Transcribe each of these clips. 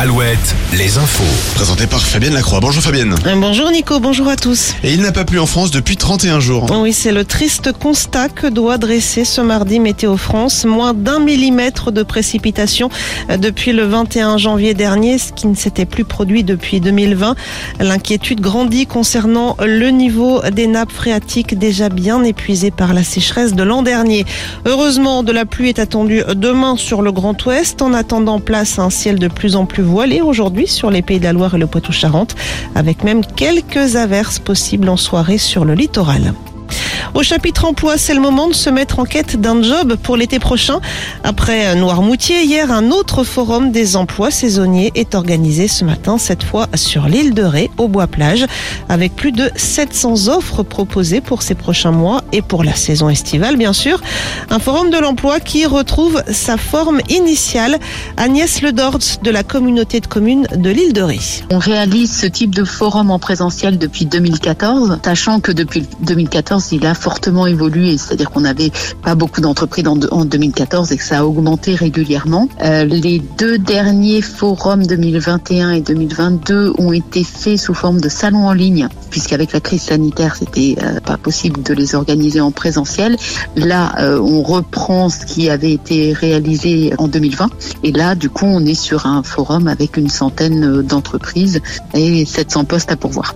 al Alouette, les infos. Présenté par Fabienne Lacroix. Bonjour Fabienne. Euh, Bonjour Nico, bonjour à tous. Et il n'a pas plu en France depuis 31 jours. Oui, c'est le triste constat que doit dresser ce mardi Météo France. Moins d'un millimètre de précipitation euh, depuis le 21 janvier dernier, ce qui ne s'était plus produit depuis 2020. L'inquiétude grandit concernant le niveau des nappes phréatiques déjà bien épuisées par la sécheresse de l'an dernier. Heureusement, de la pluie est attendue demain sur le Grand Ouest. En attendant, place à un ciel de plus en plus voilé aujourd'hui sur les Pays de la Loire et le Poitou-Charentes, avec même quelques averses possibles en soirée sur le littoral. Au chapitre emploi, c'est le moment de se mettre en quête d'un job pour l'été prochain. Après Noirmoutier, hier, un autre forum des emplois saisonniers est organisé ce matin, cette fois sur l'île de Ré, au Bois-Plage, avec plus de 700 offres proposées pour ces prochains mois et pour la saison estivale, bien sûr. Un forum de l'emploi qui retrouve sa forme initiale. Agnès Ledords de la communauté de communes de l'île de Ré. On réalise ce type de forum en présentiel depuis 2014, sachant que depuis 2014, il a fortement évolué, c'est-à-dire qu'on n'avait pas beaucoup d'entreprises en, en 2014 et que ça a augmenté régulièrement. Euh, les deux derniers forums 2021 et 2022 ont été faits sous forme de salons en ligne, puisqu'avec la crise sanitaire, c'était euh, pas possible de les organiser en présentiel. Là, euh, on reprend ce qui avait été réalisé en 2020, et là, du coup, on est sur un forum avec une centaine d'entreprises et 700 postes à pourvoir.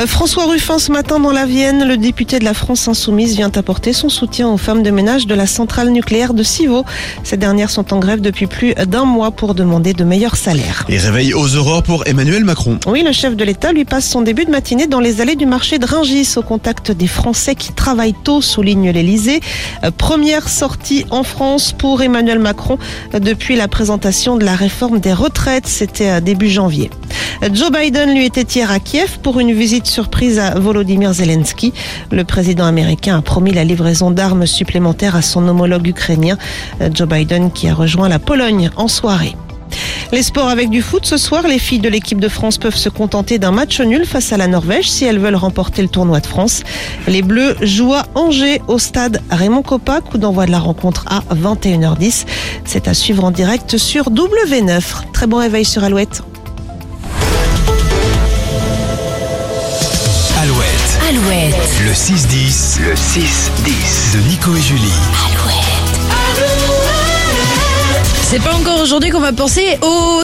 Euh, François Ruffin, ce matin dans la Vienne, le député de la France Insoumise vient apporter son soutien aux femmes de ménage de la centrale nucléaire de Civaux. Ces dernières sont en grève depuis plus d'un mois pour demander de meilleurs salaires. Et réveil aux aurores pour Emmanuel Macron. Oui, le chef de l'État lui passe son début de matinée dans les allées du marché de Ringis au contact des Français qui travaillent tôt, souligne l'Elysée. Euh, Première sortie en France pour Emmanuel Macron euh, depuis la présentation de la réforme des retraites. C'était début janvier. Joe Biden lui était hier à Kiev pour une visite surprise à Volodymyr Zelensky. Le président américain a promis la livraison d'armes supplémentaires à son homologue ukrainien, Joe Biden, qui a rejoint la Pologne en soirée. Les sports avec du foot ce soir, les filles de l'équipe de France peuvent se contenter d'un match nul face à la Norvège si elles veulent remporter le tournoi de France. Les Bleus jouent à Angers au stade Raymond Coppa, coup d'envoi de la rencontre à 21h10. C'est à suivre en direct sur W9. Très bon réveil sur Alouette. Alouette, Alouette, le 6-10, le 6-10 de Nico et Julie. Alouette. C'est pas encore aujourd'hui qu'on va penser au